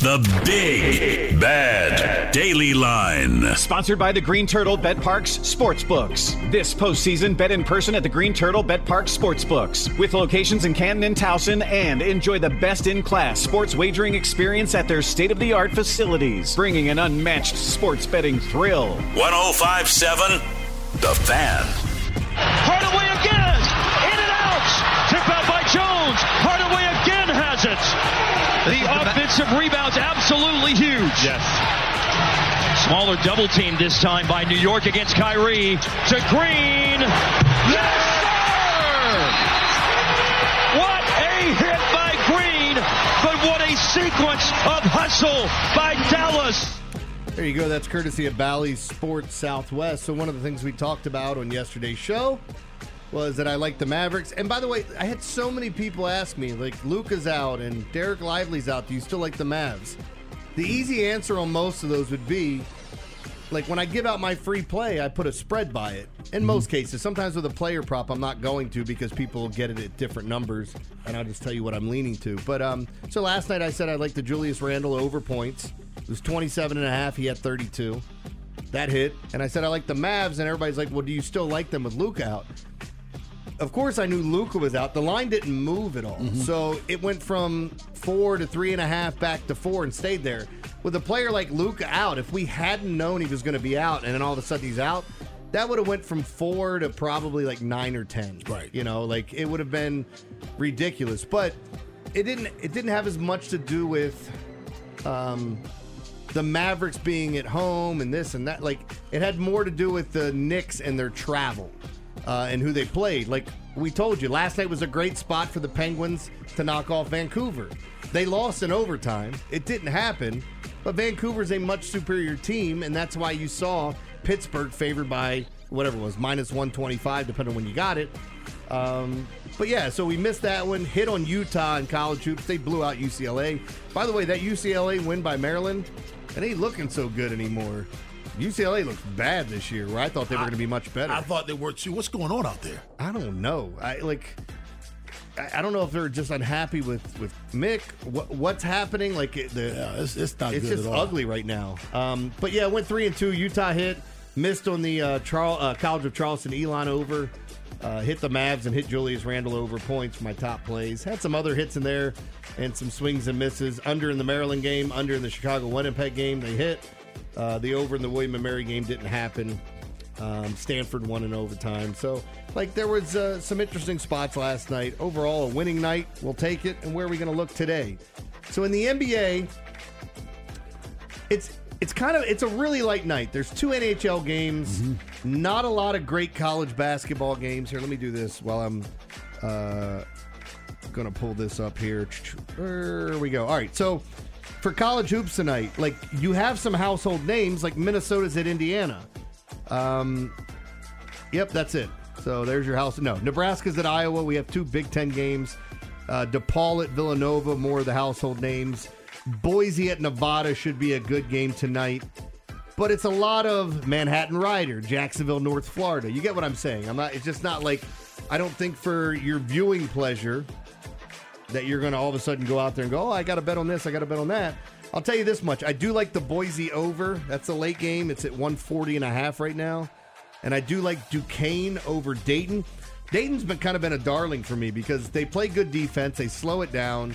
The Big Bad Daily Line. Sponsored by the Green Turtle Bet Parks Sportsbooks. This postseason, bet in person at the Green Turtle Bet Parks Sportsbooks. With locations in Canton and Towson, and enjoy the best in class sports wagering experience at their state of the art facilities. Bringing an unmatched sports betting thrill. 1057 The Fan. Hardaway again! Offensive rebound's absolutely huge. Yes. Smaller double team this time by New York against Kyrie to Green. Yes, sir! What a hit by Green, but what a sequence of hustle by Dallas. There you go. That's courtesy of Bally Sports Southwest. So one of the things we talked about on yesterday's show was that I like the Mavericks. And by the way, I had so many people ask me, like Luka's out and Dereck Lively's out. Do you still like the Mavs? The easy answer on most of those would be like when I give out my free play, I put a spread by it. In most cases, sometimes with a player prop, I'm not going to because people get it at different numbers, and I'll just tell you what I'm leaning to. But um, so last night I said I like the Julius Randle over points. It was 27 and a half. He had 32. That hit. And I said I like the Mavs, and everybody's like, well, do you still like them with Luca out? Of course, I knew Luka was out. The line didn't move at all. So it went from four to three and a half back to four and stayed there. With a player like Luka out, if we hadn't known he was going to be out and then all of a sudden he's out, that would have went from four to probably like nine or ten. Right. You know, like it would have been ridiculous. But it didn't. It didn't have as much to do with um, the Mavericks being at home and this and that. Like it had more to do with the Knicks and their travel uh, and who they played. Like we told you, last night was a great spot for the Penguins to knock off Vancouver. They lost in overtime. It didn't happen, but Vancouver's a much superior team, and that's why you saw Pittsburgh favored by whatever it was minus 125, depending on when you got it. Um, but yeah, so we missed that one. Hit on Utah and college hoops. They blew out UCLA. By the way, that UCLA win by Maryland, it ain't looking so good anymore. UCLA looks bad this year. Where I thought they were going to be much better. I thought they were too. What's going on out there? I don't know. I like. I, I don't know if they're just unhappy with with Mick. What, what's happening? Like it- the Yeah, it's, it's not it's good just at all. ugly right now. Um, but yeah, went three and two. Utah hit, missed on the uh, Charl- uh, College of Charleston Elon over. Uh, hit the Mavs and hit Julius Randle over points for my top plays. Had some other hits in there and some swings and misses. Under in the Maryland game, under in the Chicago Winnipeg game, they hit. Uh, the over in the William and Mary game didn't happen. Um, Stanford won in overtime. So, like, there was uh, some interesting spots last night. Overall, a winning night. We'll take it. And where are we going to look today? So, in the NBA, it's it's kind of it's a really light night. There's two NHL games, not a lot of great college basketball games. Here, let me do this while I'm uh, gonna pull this up here. There we go. All right, so for college hoops tonight, like you have some household names, like Minnesota's at Indiana. Um, yep, that's it. So there's your house. No, Nebraska's at Iowa. We have two Big Ten games. Uh, DePaul at Villanova, more of the household names. Boise at Nevada should be a good game tonight. But it's a lot of Manhattan Rider, Jacksonville, North Florida. You get what I'm saying? I'm not. It's just not like I don't think for your viewing pleasure that you're going to all of a sudden go out there and go, oh, I got to bet on this, I got to bet on that. I'll tell you this much. I do like the Boise over. That's a late game. It's at 140 and a half right now. And I do like Duquesne over Dayton. Dayton's been kind of been a darling for me because they play good defense. They slow it down.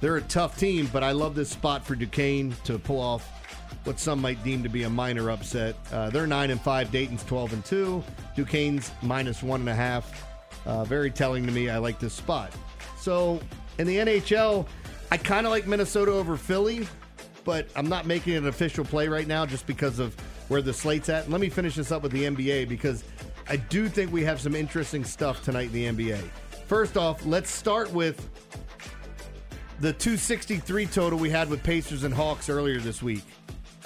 They're a tough team, but I love this spot for Duquesne to pull off what some might deem to be a minor upset. Uh, they're nine and five. Dayton's twelve and two. Duquesne's minus one and a half. Uh, very telling to me. I like this spot. So in the NHL, I kind of like Minnesota over Philly, but I'm not making an official play right now just because of where the slate's at. And let me finish this up with the NBA because I do think we have some interesting stuff tonight in the NBA. First off, let's start with the 263 total we had with Pacers and Hawks earlier this week.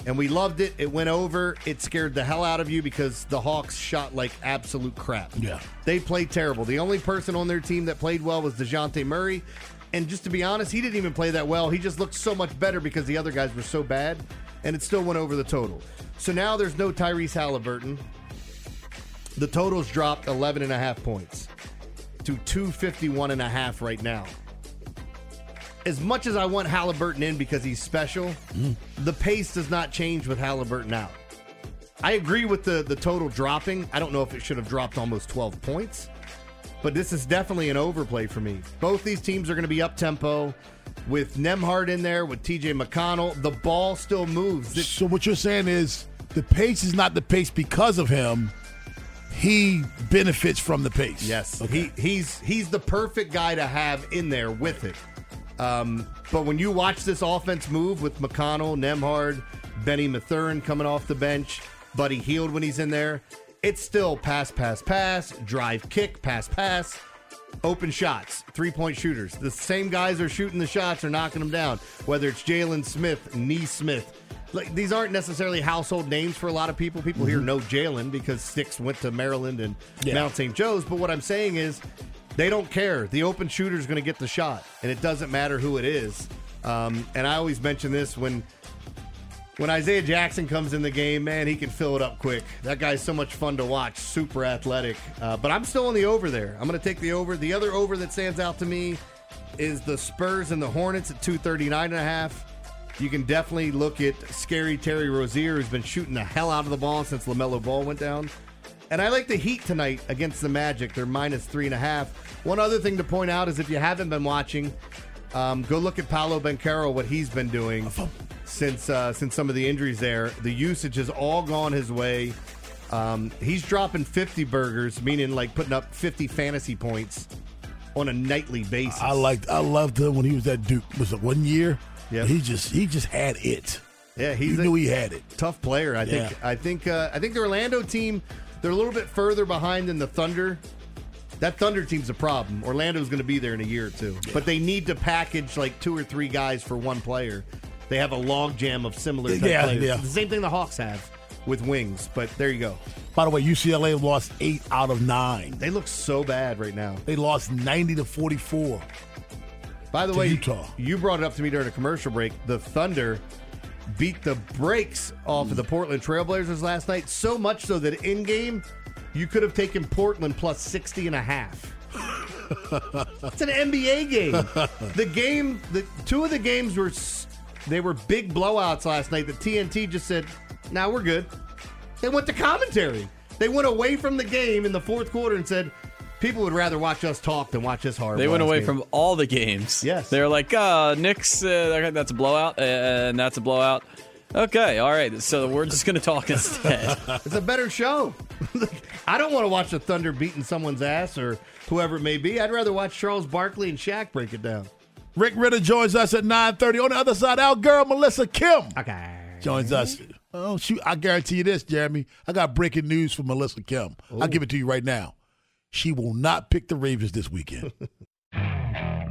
And we loved it. It went over. It scared the hell out of you because the Hawks shot like absolute crap. Yeah. They played terrible. The only person on their team that played well was DeJounte Murray. And just to be honest, he didn't even play that well. He just looked so much better because the other guys were so bad. And it still went over the total. So now there's no Tyrese Halliburton. The total's dropped 11 and a half points to 251 and a half right now. As much as I want Halliburton in because he's special, the pace does not change with Halliburton out. I agree with the the total dropping. I don't know if it should have dropped almost 12 points, but this is definitely an overplay for me. Both these teams are going to be up tempo with Nembhard in there with TJ McConnell. The ball still moves. It's- So what you're saying is the pace is not the pace because of him. He benefits from the pace. Yes, Okay. he he's he's the perfect guy to have in there with it. Um, but when you watch this offense move with McConnell, Nembhard, Benny Mathurin coming off the bench, Buddy Hield when he's in there, it's still pass, pass, pass, drive, kick, pass, pass, open shots, three point shooters. The same guys are shooting the shots or knocking them down. Whether it's Jalen Smith, Nesmith. Like these aren't necessarily household names for a lot of people. People here know Jalen because Stix went to Maryland and Yeah. Mount St. Joe's. But what I'm saying is, they don't care. The open shooter is going to get the shot, and it doesn't matter who it is. Um, and I always mention this when when Isaiah Jackson comes in the game, man, he can fill it up quick. That guy's so much fun to watch, super athletic. Uh, but I'm still on the over there. I'm going to take the over. The other over that stands out to me is the Spurs and the Hornets at 239 and a half. You can definitely look at scary Terry Rozier, who's been shooting the hell out of the ball since LaMelo Ball went down. And I like the Heat tonight against the Magic. They're minus three and a half. One other thing to point out is if you haven't been watching, um, go look at Paolo Banchero, what he's been doing since uh, since some of the injuries there. The usage has all gone his way. Um, he's dropping 50 burgers, meaning like putting up 50 fantasy points on a nightly basis. I liked I loved him when he was at Duke. Was it one year? Yeah. He just he just had it. yeah, He knew he had it. tough player. I think. I think. Uh, I think the Orlando team. They're a little bit further behind than the Thunder. That Thunder team's a problem. Orlando's going to be there in a year or two, but they need to package like two or three guys for one player. They have a logjam of similar type Yeah, players. yeah. The same thing the Hawks have with wings. But there you go. By the way, UCLA lost eight out of nine. They look so bad right now. They lost ninety to forty four. By the way, Utah. you brought it up to me during a commercial break. The Thunder beat the brakes off of the Portland Trailblazers last night, so much so that in game, you could have taken Portland plus 60 and a half. it's an NBA game. The game, the two of the games were they were big blowouts last night. The TNT just said, "Now we're good." They went to commentary. They went away from the game in the fourth quarter and said, "People would rather watch us talk than watch us hard." They went away from all the games. Yes. They're like, uh, Knicks, uh, that's a blowout, uh, and that's a blowout. Okay, all right. So we're just going to talk instead. It's a better show. I don't want to watch the Thunder beating someone's ass or whoever it may be. I'd rather watch Charles Barkley and Shaq break it down. Rick Ritter joins us at nine thirty. On the other side, our girl Melissa Kim Okay. joins us. Oh shoot! I guarantee you this, Jeremy. I got breaking news for Melissa Kim. I'll give it to you right now. She will not pick the Ravens this weekend.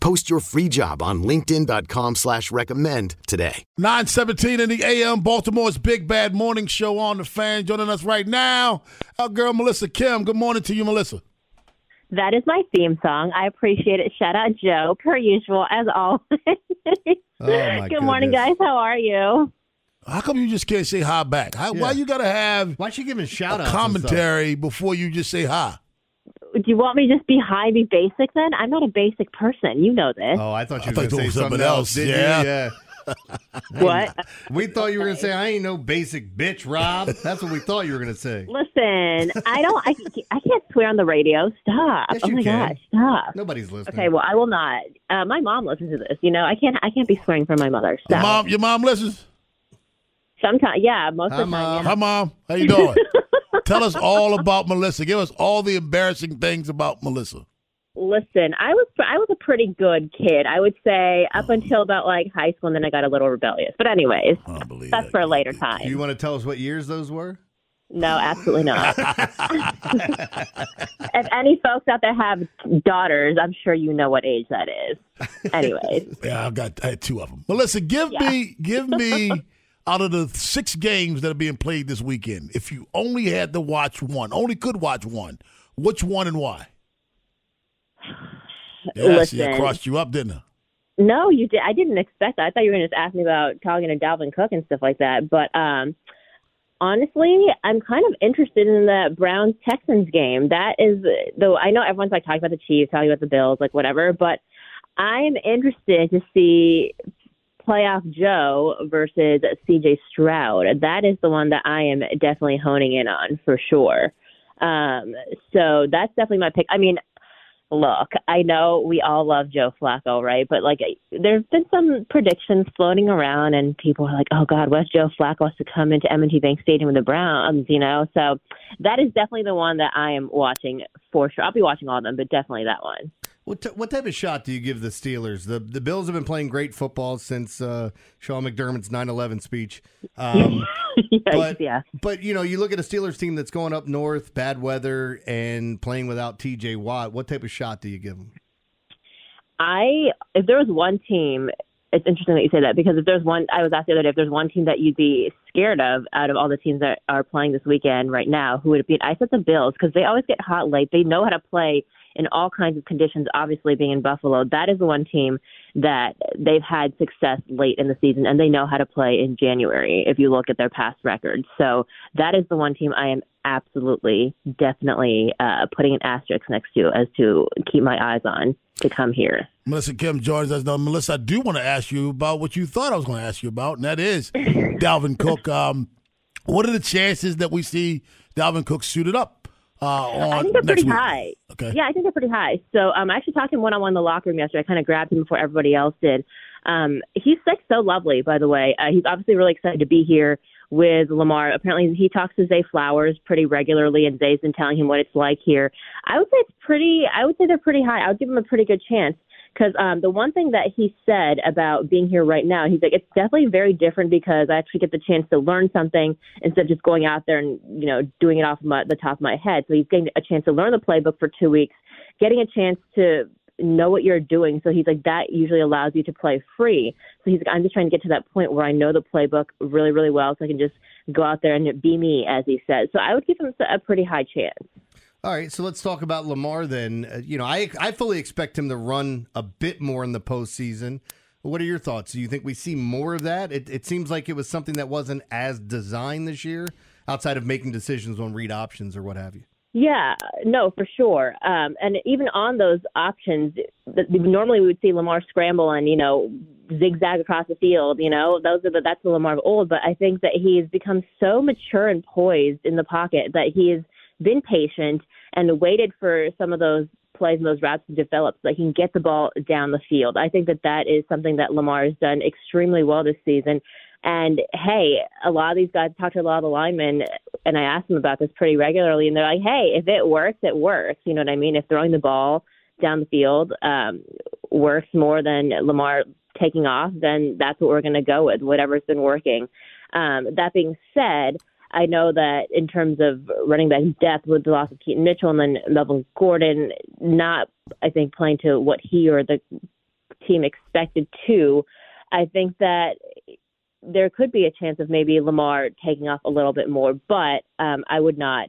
Post your free job on LinkedIn.com slash recommend today. 917 in the AM, Baltimore's Big Bad Morning Show on the fan. Joining us right now, our girl Melissa Kim. Good morning to you, Melissa. That is my theme song. I appreciate it. Shout out Joe, per usual, as always. Oh, my Good morning, guys. How are you? How come you just can't say hi back? How, Why you gotta have Why she giving shout a outs? commentary before you just say hi? Do you want me to just be high, be basic then? I'm not a basic person. You know this. Oh, I thought you I were going to say something something else. else. Yeah. Yeah. What? We thought you were going to say, I ain't no basic bitch, Rob. That's what we thought you were going to say. Listen, I don't. I, I can't swear on the radio. Stop. Yes, oh you my can. gosh, stop. Nobody's listening. Okay, well, I will not. Uh, my mom listens to this. You know, I can't. I can't be swearing for my mother. So Your mom, your mom listens. sometimes, yeah, most Hi, of the time. Mom. yeah. Hi, mom. How you doing? Tell us all about Melissa. Give us all the embarrassing things about Melissa. Listen, I was I was a pretty good kid. I would say up Oh. until about like high school, and then I got a little rebellious. But anyways, I don't believe that's that. for a later time. Do you want to tell us what years those were? No, absolutely not. if any folks out there have daughters, I'm sure you know what age that is. Anyways, Yeah, I've got I had two of them. Melissa, give me give me out of the six games that are being played this weekend, if you only had to watch one, only could watch one, which one and why? Yeah, see, I Listen. crossed you up, didn't I? no, you did. I didn't expect that. I thought you were going to just ask me about talking to Dalvin Cook and stuff like that. But um, honestly, I'm kind of interested in the Browns Texans game. That is, though I know everyone's like talking about the Chiefs, talking about the Bills, like whatever. But I'm interested to see playoff Joe versus CJ Stroud. That is the one that I am definitely honing in on for sure. Um, so that's definitely my pick. I mean, look, I know we all love Joe Flacco, right? But like, there's been some predictions floating around, and people are like, "Oh God, what Joe Flacco has to come into M&T Bank Stadium with the Browns?" You know, so that is definitely the one that I am watching for sure. I'll be watching all of them, but definitely that one. What, t- what type of shot do you give the Steelers? The the Bills have been playing great football since uh, Sean McDermott's 9/11 speech. Um, yeah, but yeah. but you know, you look at a Steelers team that's going up north, bad weather, and playing without T.J. Watt. What type of shot do you give them? I if there was one team, it's interesting that you say that because if there's one, I was asked the other day if there's one team that you'd be scared of out of all the teams that are playing this weekend right now, who would it be? I said the Bills because they always get hot late. They know how to play in all kinds of conditions. Obviously, being in Buffalo, that is the one team that they've had success late in the season, and they know how to play in January. If you look at their past records, so that is the one team I am absolutely, definitely uh, putting an asterisk next to as to keep my eyes on to come here. Melissa Kim joins us now. Melissa, I do want to ask you about what you thought I was going to ask you about, and that is Dalvin Cook. Um, what are the chances that we see Dalvin Cook suited up uh, on I think they're pretty week? high. Okay. Yeah, I think they're pretty high. So um, I actually talked to him one on one in the locker room yesterday. I kind of grabbed him before everybody else did. Um, he's like so lovely, by the way. Uh, he's obviously really excited to be here with Lamar. Apparently, he talks to Zay Flowers pretty regularly, and Zay's been telling him what it's like here. I would say it's pretty. I would say they're pretty high. I would give him a pretty good chance. Because um, the one thing that he said about being here right now, he's like, it's definitely very different because I actually get the chance to learn something instead of just going out there and you know doing it off my, the top of my head. So he's getting a chance to learn the playbook for two weeks, getting a chance to know what you're doing. So he's like, that usually allows you to play free. So he's like, I'm just trying to get to that point where I know the playbook really, really well, so I can just go out there and be me, as he says. So I would give him a pretty high chance. All right, so let's talk about Lamar then. Uh, you know, I I fully expect him to run a bit more in the postseason. What are your thoughts? Do you think we see more of that? It, it seems like it was something that wasn't as designed this year, outside of making decisions on read options or what have you. Yeah, no, for sure. Um, and even on those options, th- normally we would see Lamar scramble and you know zigzag across the field. You know, those are the that's the Lamar of old. But I think that he's become so mature and poised in the pocket that he has been patient and waited for some of those plays and those routes to develop so he can get the ball down the field. I think that that is something that Lamar has done extremely well this season. And hey, a lot of these guys talk to a lot of the linemen, and I ask them about this pretty regularly, and they're like, "Hey, if it works, it works." You know what I mean? If throwing the ball down the field um, works more than Lamar taking off, then that's what we're going to go with. Whatever's been working. Um, that being said, I know that in terms of running back depth with the loss of Keaton Mitchell and then Melvin Gordon, not I think playing to what he or the team expected to. I think that there could be a chance of maybe Lamar taking off a little bit more, but um, I would not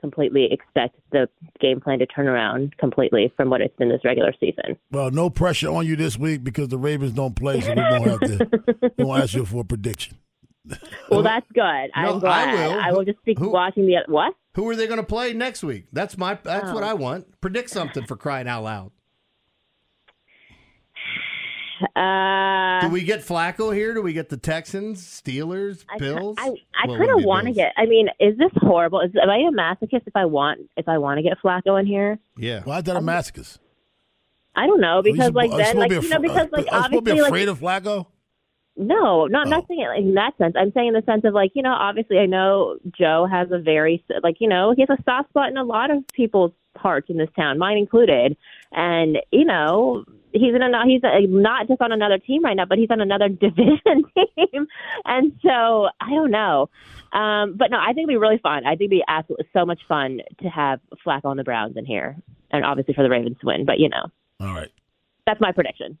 completely expect the game plan to turn around completely from what it's been this regular season. Well, no pressure on you this week because the Ravens don't play, so we won't have to. we won't ask you for a prediction. Well, that's good. I'm No, glad. I will. I will just be watching the what? Who are they going to play next week? That's my. That's Oh. what I want. Predict something for crying out loud. Uh, Do we get Flacco here? Do we get the Texans, Steelers, Bills? I, I Well, kind of want to get. I mean, is this horrible? Is am I a masochist if I want if I want to get Flacco in here? Yeah. Why is that a masochist? I don't know because like then like you know because like I'm be obviously afraid like of Flacco. No, not Oh. not saying it in that sense. I'm saying in the sense of like you know obviously I know Joe has a very like you know he has a soft spot in a lot of people's hearts in this town, mine included, and you know he's in a he's a, not just on another team right now, but he's on another division team, and so I don't know. Um, but no, I think it'd be really fun. I think it'd be absolutely so much fun to have Flack on the Browns in here, and obviously for the Ravens to win. But you know, All right. that's my prediction.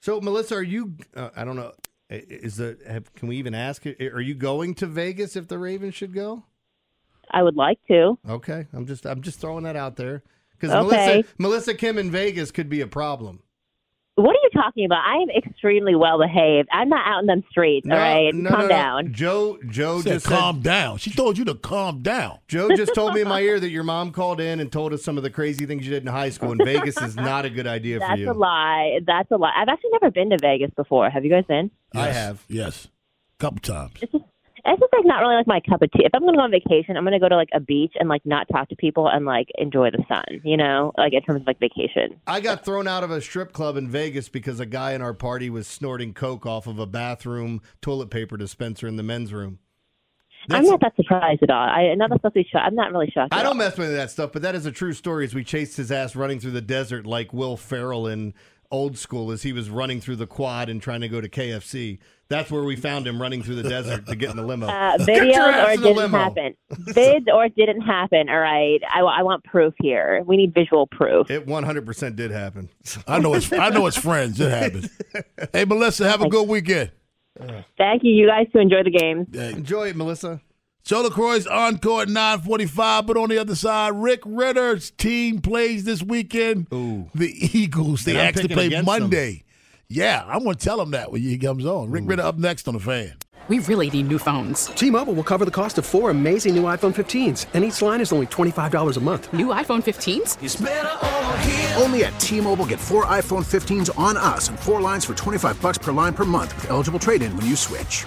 So, Melissa, are you? Uh, I don't know. Is the? Have, can we even ask? Are you going to Vegas if the Ravens should go? I would like to. Okay, I'm just. I'm just throwing that out there because Okay. Melissa, Melissa Kim in Vegas could be a problem. What are you talking about? I am extremely well behaved. I'm not out in them streets. all right, no, calm no, no. down. Joe, Joe Said just calm said, down. She told you to calm down. Joe just told me in my ear that your mom called in and told us some of the crazy things you did in high school. And Vegas is not a good idea for you. That's a lie. That's a lie. I've actually never been to Vegas before. Have you guys been? I have. Yes. Couple times. It's just, it's just like not really like my cup of tea. If I'm going to go on vacation, I'm going to go to like a beach and like not talk to people and like enjoy the sun. You know, like in terms of like vacation. I got thrown out of a strip club in Vegas because a guy in our party was snorting coke off of a bathroom toilet paper dispenser in the men's room. I'm not that surprised at all. I, I'm not supposed to be shocked. I'm not really shocked. I don't all. mess with that stuff, but that is a true story. As we chased his ass running through the desert like Will Ferrell in Old School, as he was running through the quad and trying to go to KFC. That's where we found him running through the desert to get in the limo. Uh, Get videos or it didn't limo. happen. Vids or didn't happen. All right. I, I want proof here. We need visual proof. It 100% did happen. I know it's I know it's friends. It happens. Hey Melissa, have a good weekend. Thank you, you guys, to enjoy the game. Enjoy it, Melissa. Joe LaCroix's encore at 945, but on the other side, Rick Ritter's team plays this weekend. Ooh. The Eagles. They And I'm actually play against them. Monday. Yeah, I'm going to tell him that when he comes on. Rick Ritter up next on the fan. We really need new phones. T-Mobile will cover the cost of four amazing new iPhone 15s, and each line is only $25 a month. New iPhone 15s? Only at T-Mobile get four iPhone 15s on us and four lines for 25 bucks per line per month with eligible trade-in when you switch.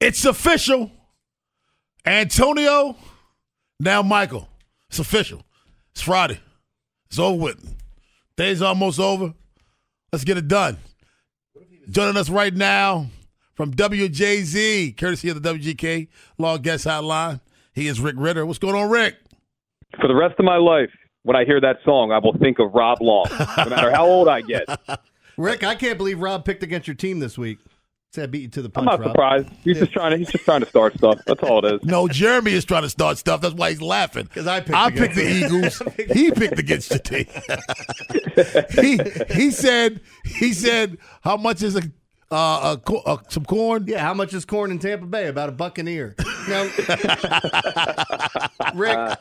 It's official. Antonio, now Michael. It's official. It's Friday. It's over with. Day's almost over. Let's get it done. Joining us right now from WJZ, courtesy of the WGK Law Guest Hotline, he is Rick Ritter. What's going on, Rick? For the rest of my life, when I hear that song, I will think of Rob Long, no matter how old I get. Rick, I can't believe Rob picked against your team this week. Say I beat you to the I'm not Rob. surprised. He's just trying to. He's just trying to start stuff. That's all it is. No, Jeremy is trying to start stuff. That's why he's laughing. Because I picked. I against picked the them. Eagles. he picked against the team. he he said he said how much is a uh, a, co- uh some corn? Yeah, how much is corn in Tampa Bay? About a buccaneer. an. Now, Rick,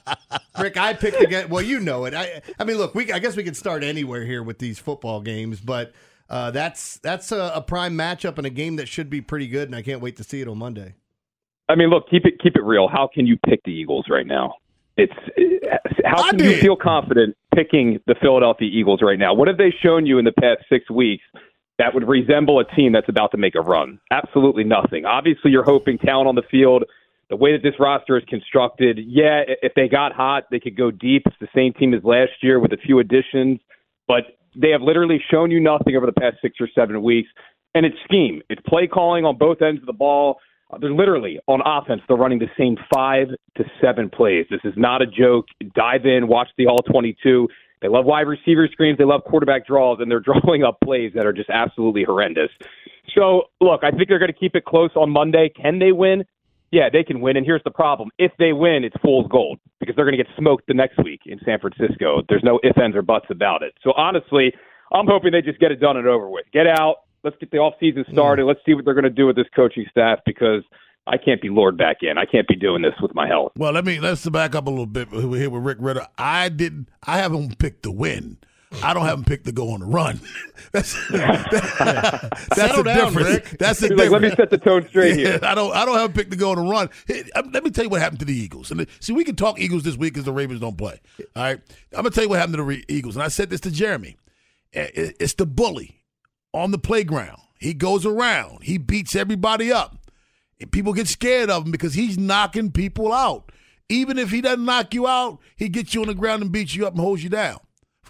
Rick, I picked again. Well, you know it. I, I mean, look, we I guess we could start anywhere here with these football games, but uh, that's that's a, a prime matchup and a game that should be pretty good, and I can't wait to see it on Monday. I mean, look, keep it keep it real. How can you pick the Eagles right now? It's how can you feel confident picking the Philadelphia Eagles right now? What have they shown you in the past six weeks that would resemble a team that's about to make a run? Absolutely nothing. Obviously, you're hoping talent on the field. The way that this roster is constructed, yeah, if they got hot, they could go deep. It's the same team as last year with a few additions, but they have literally shown you nothing over the past six or seven weeks. And it's scheme. It's play calling on both ends of the ball. Uh, They're literally on offense. They're running the same five to seven plays. This is not a joke. Dive in, watch the all 22. They love wide receiver screens. They love quarterback draws, and they're drawing up plays that are just absolutely horrendous. So, look, I think they're going to keep it close on Monday. Can they win? Yeah, they can win. And here's the problem: if they win, it's fool's gold because they're going to get smoked the next week in San Francisco. There's no ifs, ands, or buts about it. So honestly, I'm hoping they just get it done and over with. Get out. Let's get the off season started. Let's see what they're going to do with this coaching staff because I can't be lured back in. I can't be doing this with my health. Well, let me let's back up a little bit We're here with Rick Ritter. I didn't. I haven't picked the win. I don't have them picked to go on the run. That's that's Settle a down, difference. Rick. That's a He's like, let me set the tone straight here. I don't. I don't have a pick to go on the run. Hey, um, Let me tell you what happened to the Eagles. And see, we can talk Eagles this week because the Ravens don't play. All right. I'm gonna tell you what happened to the Re- Eagles. And I said this to Jeremy. It's the bully on the playground. He goes around. He beats everybody up. And people get scared of him because he's knocking people out. Even if he doesn't knock you out, he gets you on the ground and beats you up and holds you down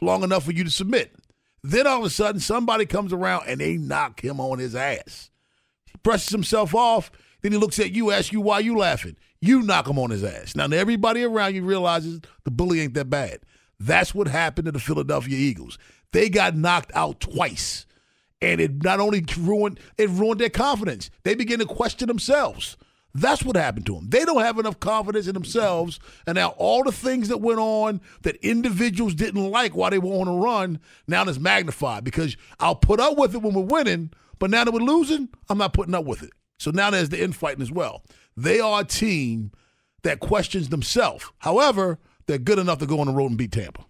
long enough for you to submit. Then all of a sudden, somebody comes around and they knock him on his ass. He brushes himself off. Then he looks at you, asks you why you laughing. You knock him on his ass. Now everybody around you realizes the bully ain't that bad. That's what happened to the Philadelphia Eagles. They got knocked out twice. And it not only ruined it ruined their confidence. They begin to question themselves. That's what happened to them. They don't have enough confidence in themselves. And now all the things that went on that individuals didn't like while they were on a run, now it's magnified because I'll put up with it when we're winning, but now that we're losing, I'm not putting up with it. So now there's the infighting as well. They are a team that questions themselves. However, they're good enough to go on the road and beat Tampa.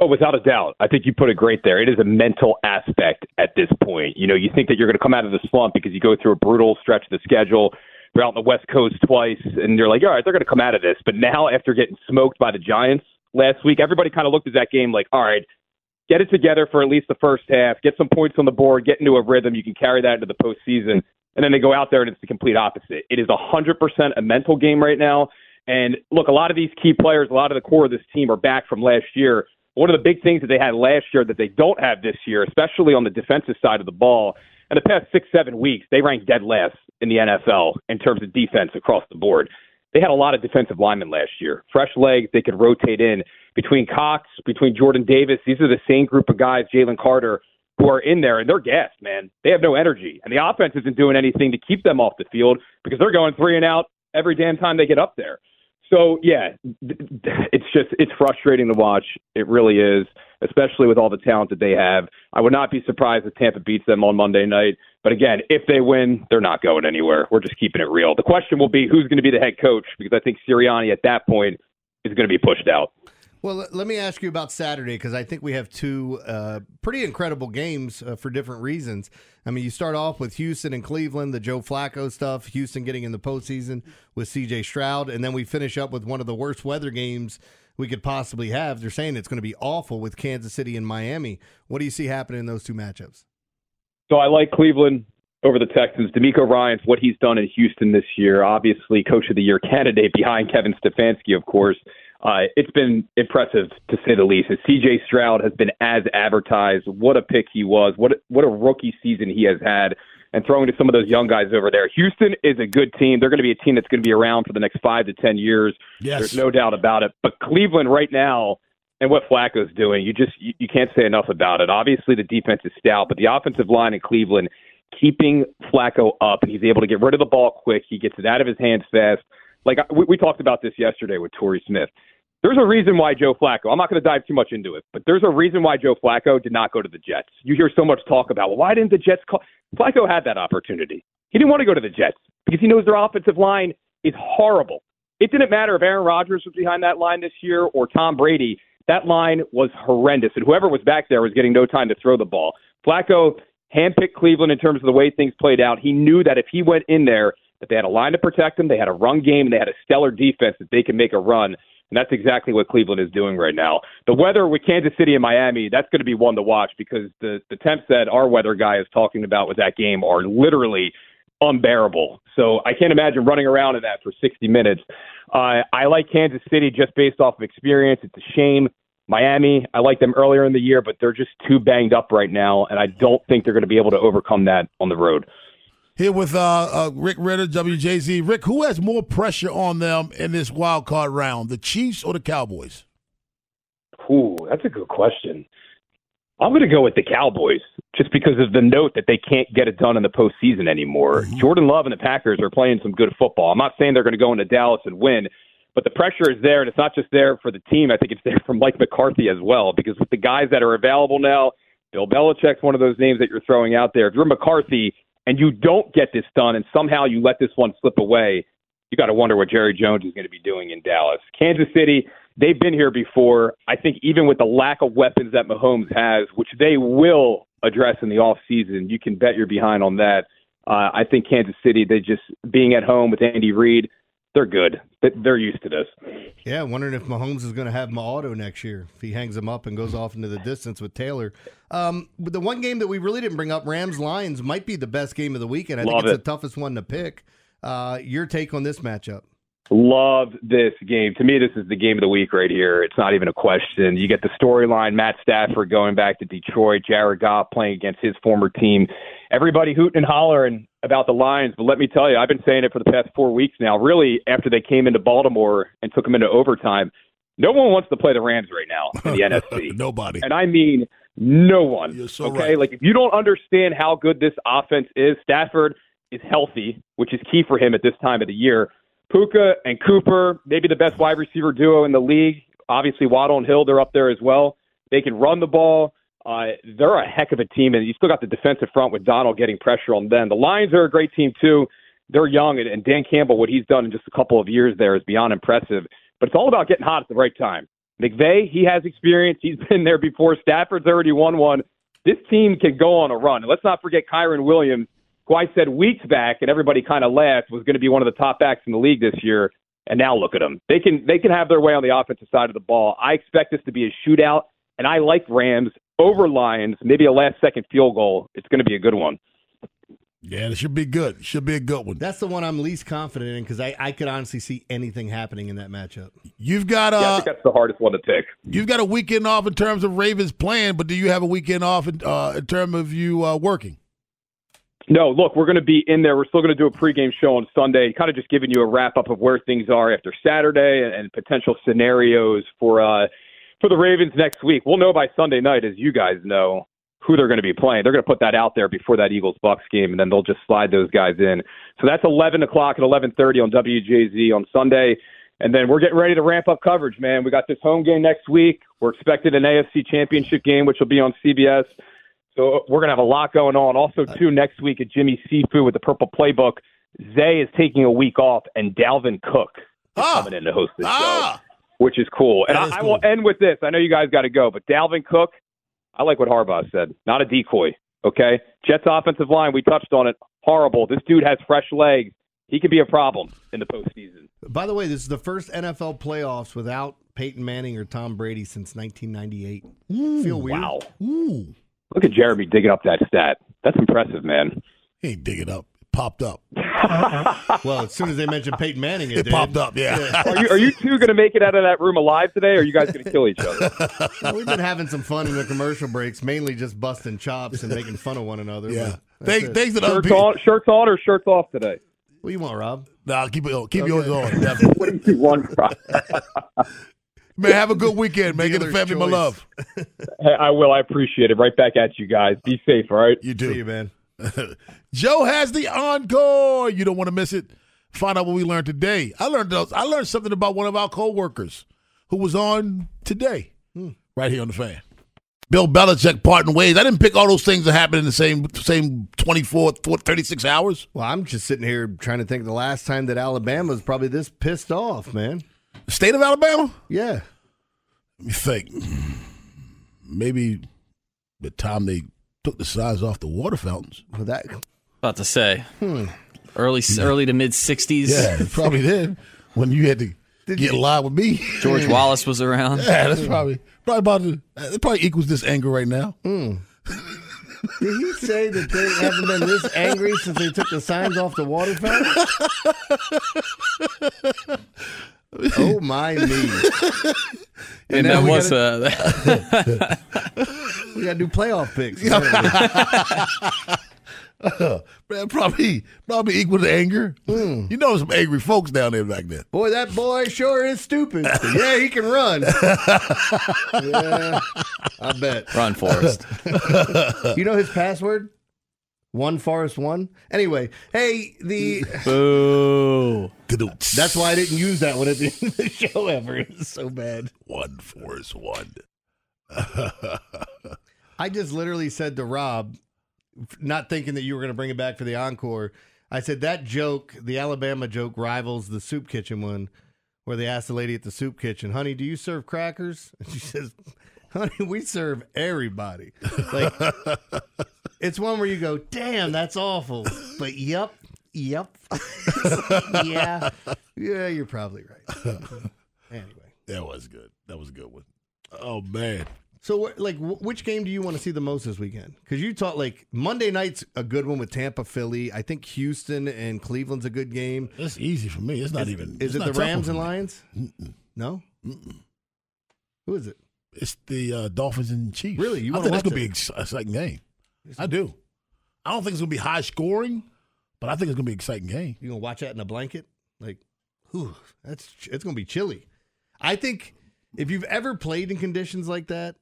Oh, without a doubt. I think you put it great there. It is a mental aspect at this point. You know, you think that you're going to come out of the slump because you go through a brutal stretch of the schedule. You're out on the West Coast twice, and you're like, all right, they're going to come out of this. But now, after getting smoked by the Giants last week, everybody kind of looked at that game like, all right, get it together for at least the first half, get some points on the board, get into a rhythm. You can carry that into the postseason. And then they go out there and it's the complete opposite. It is 100% a mental game right now. And look, a lot of these key players, a lot of the core of this team are back from last year. One of the big things that they had last year that they don't have this year, especially on the defensive side of the ball, in the past six, seven weeks, they ranked dead last in the NFL in terms of defense across the board. They had a lot of defensive linemen last year. Fresh legs, they could rotate in between Cox, between Jordan Davis. These are the same group of guys, Jalen Carter, who are in there, and they're gassed, man. They have no energy. And the offense isn't doing anything to keep them off the field because they're going three and out every damn time they get up there. So yeah, it's just it's frustrating to watch. It really is, especially with all the talent that they have. I would not be surprised if Tampa beats them on Monday night. But again, if they win, they're not going anywhere. We're just keeping it real. The question will be who's going to be the head coach because I think Sirianni at that point is going to be pushed out. Well, let- me ask you about Saturday because I think we have two uh, pretty incredible games uh, for different reasons. I mean, you start off with Houston and Cleveland, the Joe Flacco stuff, Houston getting in the postseason with C.J. Stroud, and then we finish up with one of the worst weather games we could possibly have. They're saying it's going to be awful with Kansas City and Miami. What do you see happening in those two matchups? So I like Cleveland over the Texans. DeMeco Ryans' what he's done in Houston this year. Obviously, Coach of the Year candidate behind Kevin Stefanski, of course. Uh, it's been impressive to say the least. C.J. Stroud has been as advertised. What a pick he was. What what a rookie season he has had. And throwing to some of those young guys over there. Houston is a good team. They're going to be a team that's going to be around for the next five to ten years. Yes. There's no doubt about it. But Cleveland right now and what Flacco's doing, you just you, you can't say enough about it. Obviously, the defense is stout, but the offensive line in Cleveland keeping Flacco up, and he's able to get rid of the ball quick. He gets it out of his hands fast. Like we, we talked about this yesterday with Torrey Smith. There's a reason why Joe Flacco. I'm not going to dive too much into it, but there's a reason why Joe Flacco did not go to the Jets. You hear so much talk about, well, why didn't the Jets call? Flacco had that opportunity. He didn't want to go to the Jets because he knows their offensive line is horrible. It didn't matter if Aaron Rodgers was behind that line this year or Tom Brady. That line was horrendous, and whoever was back there was getting no time to throw the ball. Flacco handpicked Cleveland in terms of the way things played out. He knew that if he went in there, that they had a line to protect him, they had a run game, and they had a stellar defense that they could make a run. And that's exactly what Cleveland is doing right now. The weather with Kansas City and Miami, that's going to be one to watch because the, the temps that our weather guy is talking about with that game are literally unbearable. So I can't imagine running around in that for 60 minutes. Uh, I like Kansas City just based off of experience. It's a shame. Miami, I like them earlier in the year, but they're just too banged up right now, and I don't think they're going to be able to overcome that on the road. Here with uh, uh, Rick Ritter, WJZ. Rick, who has more pressure on them in this wild card round, the Chiefs or the Cowboys? Ooh, that's a good question. I'm going to go with the Cowboys just because of the note that they can't get it done in the postseason anymore. Mm-hmm. Jordan Love and the Packers are playing some good football. I'm not saying they're going to go into Dallas and win, but the pressure is there, and it's not just there for the team. I think it's there from Mike McCarthy as well because with the guys that are available now, Bill Belichick's one of those names that you're throwing out there. If you're McCarthy and you don't get this done and somehow you let this one slip away, you got to wonder what Jerry Jones is going to be doing in Dallas. Kansas City, they've been here before. I think even with the lack of weapons that Mahomes has, which they will address in the off season, you can bet you're behind on that. Uh, I think Kansas City, they just being at home with Andy Reid, they're good. They're used to this. Yeah, wondering if Mahomes is going to have my auto next year if he hangs him up and goes off into the distance with Taylor. Um, but the one game that we really didn't bring up, Rams Lions, might be the best game of the weekend. I Love think it's it. the toughest one to pick. Uh, your take on this matchup? Love this game. To me, this is the game of the week right here. It's not even a question. You get the storyline Matt Stafford going back to Detroit, Jared Goff playing against his former team. Everybody hooting and hollering about the Lions, but let me tell you, I've been saying it for the past four weeks now. Really, after they came into Baltimore and took them into overtime, no one wants to play the Rams right now in the NFC. Nobody. And I mean no one. so okay? right. Like if you don't understand how good this offense is, Stafford is healthy, which is key for him at this time of the year. Puka and Cooper, maybe the best wide receiver duo in the league. Obviously, Waddle and Hill, they're up there as well. They can run the ball. Uh, they're a heck of a team, and you still got the defensive front with Donald getting pressure on them. The Lions are a great team too. They're young, and, Dan Campbell, what he's done in just a couple of years there is beyond impressive. But it's all about getting hot at the right time. McVay, he has experience. He's been there before. Stafford's already won one. This team can go on a run. And let's not forget Kyren Williams, who I said weeks back, and everybody kind of laughed, was going to be one of the top backs in the league this year. And now look at them. They can they can have their way on the offensive side of the ball. I expect this to be a shootout, and I like Rams over Lions. Maybe a last second field goal. It's going to be a good one. Yeah, it should be good. It Should be a good one. That's the one I'm least confident in because I, I could honestly see anything happening in that matchup. You've got uh, Yeah, I think that's the hardest one to pick. you've got a weekend off in terms of Ravens playing, but do you have a weekend off in, uh, in terms of you uh, working? No, look, we're going to be in there. We're still going to do a pregame show on Sunday, kind of just giving you a wrap up of where things are after Saturday and, and potential scenarios for uh, for the Ravens next week. We'll know by Sunday night, as you guys know, who they're going to be playing. They're going to put that out there before that Eagles Bucks game, and then they'll just slide those guys in. So that's 11 o'clock and 11:30 on WJZ on Sunday. And then we're getting ready to ramp up coverage, man. We got this home game next week. We're expecting an AFC Championship game, which will be on CBS. So we're going to have a lot going on. Also, too, next week at Jimmy Seafood with the Purple Playbook, Zay is taking a week off, and Dalvin Cook is ah! coming in to host the show, ah! which is cool. And That I, is I will end with this. I know you guys got to go, but Dalvin Cook, I like what Harbaugh said. Not a decoy, okay? Jets offensive line, we touched on it. Horrible. This dude has fresh legs. He could be a problem in the postseason. By the way, this is the first NFL playoffs without Peyton Manning or Tom Brady since 1998. Feel weird? Wow. Ooh. Look at Jeremy digging up that stat. That's impressive, man. He ain't dig it up. It popped up. Uh-huh. well, as soon as they mentioned Peyton Manning, it, It did. popped up, yeah. Are you, are you two going to make it out of that room alive today, or are you guys going to kill each other? Well, we've been having some fun in the commercial breaks, mainly just busting chops and making fun of one another. Yeah. but Thanks, it. thanks to Shirts people. on, shirts on or shirts off today? What do you want, Rob? Nah, keep it on. Keep Okay. yours on. Definitely. What do you want, Rob? Man, have a good weekend, man. Get the Dealer's family my love. Hey, I will. I appreciate it. Right back at you guys. Be safe, all right? You See do. you, man. Joe has the encore. You don't want to miss it. Find out what we learned today. I learned those, I learned something about one of our coworkers who was on today, Hmm. right here on the fan. Bill Belichick parting ways. I didn't pick all those things that happened in the same same 24, 36 hours. Well, I'm just sitting here trying to think of the last time that Alabama was probably this pissed off, man. The state of Alabama? Yeah. Let me think. Maybe the time they took the size off the water fountains. Well, that About to say. Hmm. Early early to mid 60s. Yeah, probably then When you had to get live with me. George Wallace was around. Yeah, that's probably probably about to, it probably equals this anger right now. Hmm. Did he say that they haven't been this angry since they took the signs off the water fountain? oh my me! And now that we was gotta- uh, we got to do playoff picks. Man, probably probably equal to anger. Hmm. You know some angry folks down there back then. Boy, that boy sure is stupid. yeah, he can run. yeah, I bet. Run, Forrest. you know his password? One Forrest One. Anyway, hey, the Boo. that's why I didn't use that one at the end of the show ever. It's so bad. One Forrest One. I just literally said to Rob, not thinking that you were going to bring it back for the encore. I said that joke, the Alabama joke, rivals the soup kitchen one, where they asked the lady at the soup kitchen, "Honey, do you serve crackers?" And she says, "Honey, we serve everybody." Like it's one where you go, "Damn, that's awful," but yep, yep, yeah, yeah, you're probably right. Anyway, That was good. That was a good one. Oh man. So, like, which game do you want to see the most this weekend? Because you taught like Monday night's a good one with Tampa, Philly. I think Houston and Cleveland's a good game. It's easy for me. It's not Is- even. Is it the Rams and. Lions? No. Who is it? It's the uh, Dolphins and Chiefs. Really? You I think that's gonna be it? an exciting game. I do. I don't think it's gonna be high scoring, but I think it's gonna be an exciting game. You gonna watch that in a blanket? Like, whew, that's it's gonna be chilly. I think if you've ever played in conditions like that,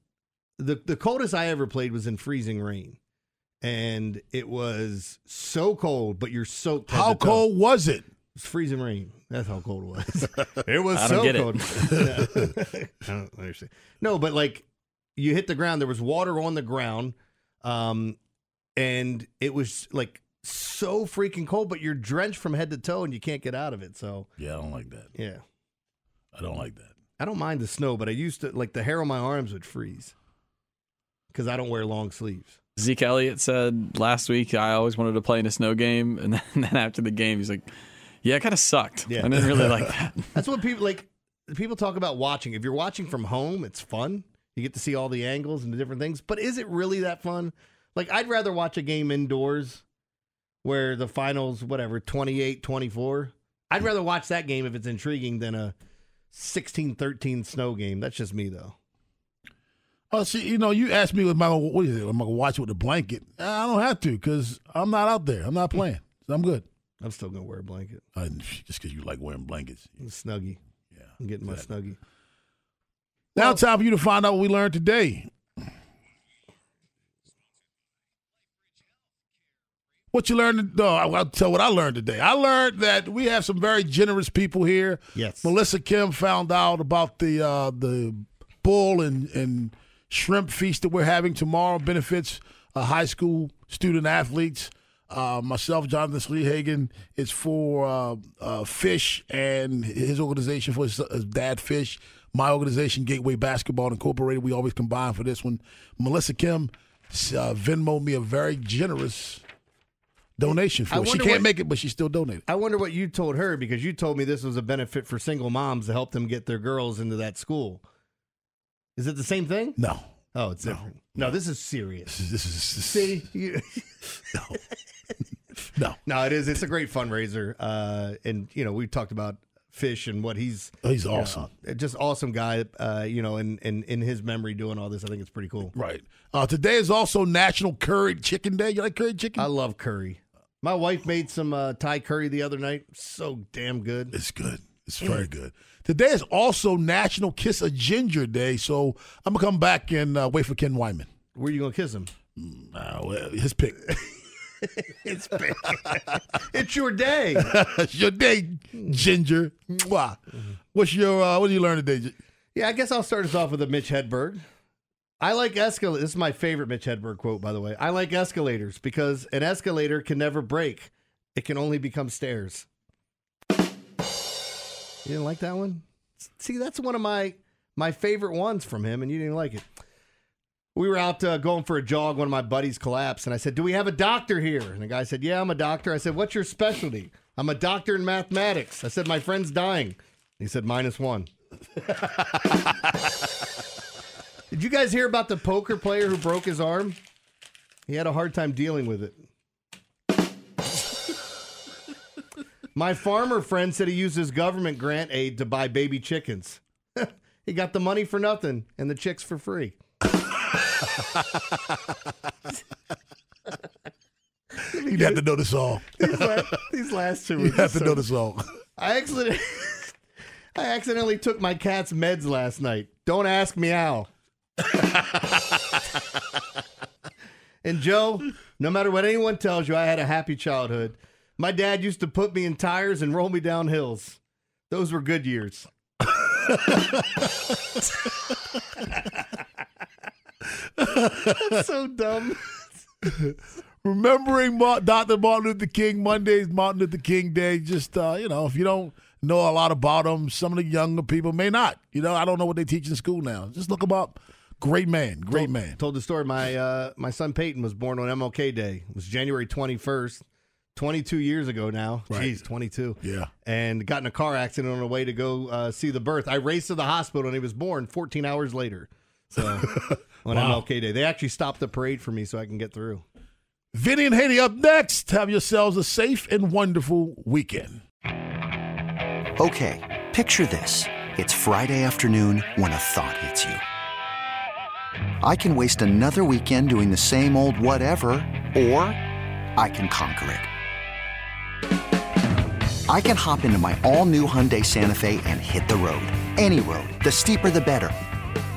the the coldest I ever played was in freezing rain, and it was so cold. But you're soaked. head How to toe. cold was it? It's freezing rain. That's how cold it was. it was I so don't get it. cold. I don't understand. No, but like you hit the ground, there was water on the ground, um, and it was like so freaking cold. But you're drenched from head to toe, and you can't get out of it. So Yeah, I don't like that. yeah, I don't like that. I don't mind the snow, but I used to like the hair on my arms would freeze because I don't wear long sleeves. Zeke Elliott said last week, I always wanted to play in a snow game. And then, then after the game, he's like, yeah, it kind of sucked. Yeah. I didn't really like that. That's what people like. People talk about watching. If you're watching from home, it's fun. You get to see all the angles and the different things. But is it really that fun? Like, I'd rather watch a game indoors where the finals, whatever, 28 24. I'd rather watch that game if it's intriguing than a 16 13 snow game. That's just me, though. Oh, see, you know, you asked me, am I gonna, what is it? Am I gonna watch it with a blanket? I don't have to because I'm not out there. I'm not playing. So I'm good. I'm still going to wear a blanket. Uh, just because you like wearing blankets. Snuggie. Yeah, I'm getting my exactly. snuggie. Now, time for you to find out what we learned today. What you learned? No, I'll tell what I learned today. I learned that we have some very generous people here. Yes. Melissa Kim found out about the uh, the bull and, and shrimp feast that we're having tomorrow. Benefits uh, high school student athletes. Uh, myself, Jonathan Sleehagen, it's for uh, uh, Fish and his organization for his, his dad Fish. My organization, Gateway Basketball Incorporated, we always combine for this one. Melissa Kim uh, Venmo me a very generous donation for it. She can't what- make it, but she still donated. I wonder what you told her because you told me this was a benefit for single moms to help them get their girls into that school. Is it the same thing? No. Oh, it's different. No, this is serious. This is, this is See, you, no, no, it is. It's a great fundraiser, uh, and you know we talked about Fish and what he's. He's you know, awesome. just awesome guy. Uh, you know, and in, in his memory doing all this, I think it's pretty cool. Right. Uh, today is also National Curry Chicken Day. You like curry chicken? I love curry. My wife made some uh, Thai curry the other night. So damn good. It's good. It's very good. Today is also National Kiss a Ginger Day, so I'm gonna come back and uh, wait for Ken Weinman. Where you gonna kiss him? Uh, well, his pick. it's big. it's your day. it's your day, Ginger. Mwah. What's your uh, what did you learn today? Yeah, I guess I'll start us off with a Mitch Hedberg. I like escalators. This is my favorite Mitch Hedberg quote, by the way. I like escalators because an escalator can never break; it can only become stairs. You didn't like that one? See, that's one of my my favorite ones from him, and you didn't like it. We were out uh, going for a jog. One of my buddies collapsed, and I said, "Do we have a doctor here?" And the guy said, "Yeah, I'm a doctor." I said, "What's your specialty?" "I'm a doctor in mathematics." I said, "My friend's dying." He said, "Minus minus one. Did you guys hear about the poker player who broke his arm? He had a hard time dealing with it. My farmer friend said he used his government grant aid to buy baby chickens. he got the money for nothing and the chicks for free. You'd have to know the song. These, la- these last two. were You have to so- know the song. I accidentally, I accidentally took my cat's meds last night. Don't ask me how. and Joe, no matter what anyone tells you, I had a happy childhood. My dad used to put me in tires and roll me down hills. Those were good years. That's so dumb. Remembering Ma- Dr. Martin Luther King Mondays, Martin Luther King Day. Just uh, you know, if you don't know a lot about him, some of the younger people may not. You know, I don't know what they teach in school now. Just look him up. Great man, great told, man. Told the story. My uh, my son Peyton was born on MLK Day. It was January twenty first, twenty two years ago now. Right. Jeez, twenty two. Yeah. And got in a car accident on the way to go uh, see the birth. I raced to the hospital and he was born fourteen hours later. So on Wow. MLK Day, they actually stopped the parade for me so I can get through. Vinny and Haiti up next. Have yourselves a safe and wonderful weekend. Okay, picture this. It's Friday afternoon when a thought hits you. I can waste another weekend doing the same old whatever, or I can conquer it. I can hop into my all new Hyundai Santa Fe and hit the road. Any road. The steeper, the better.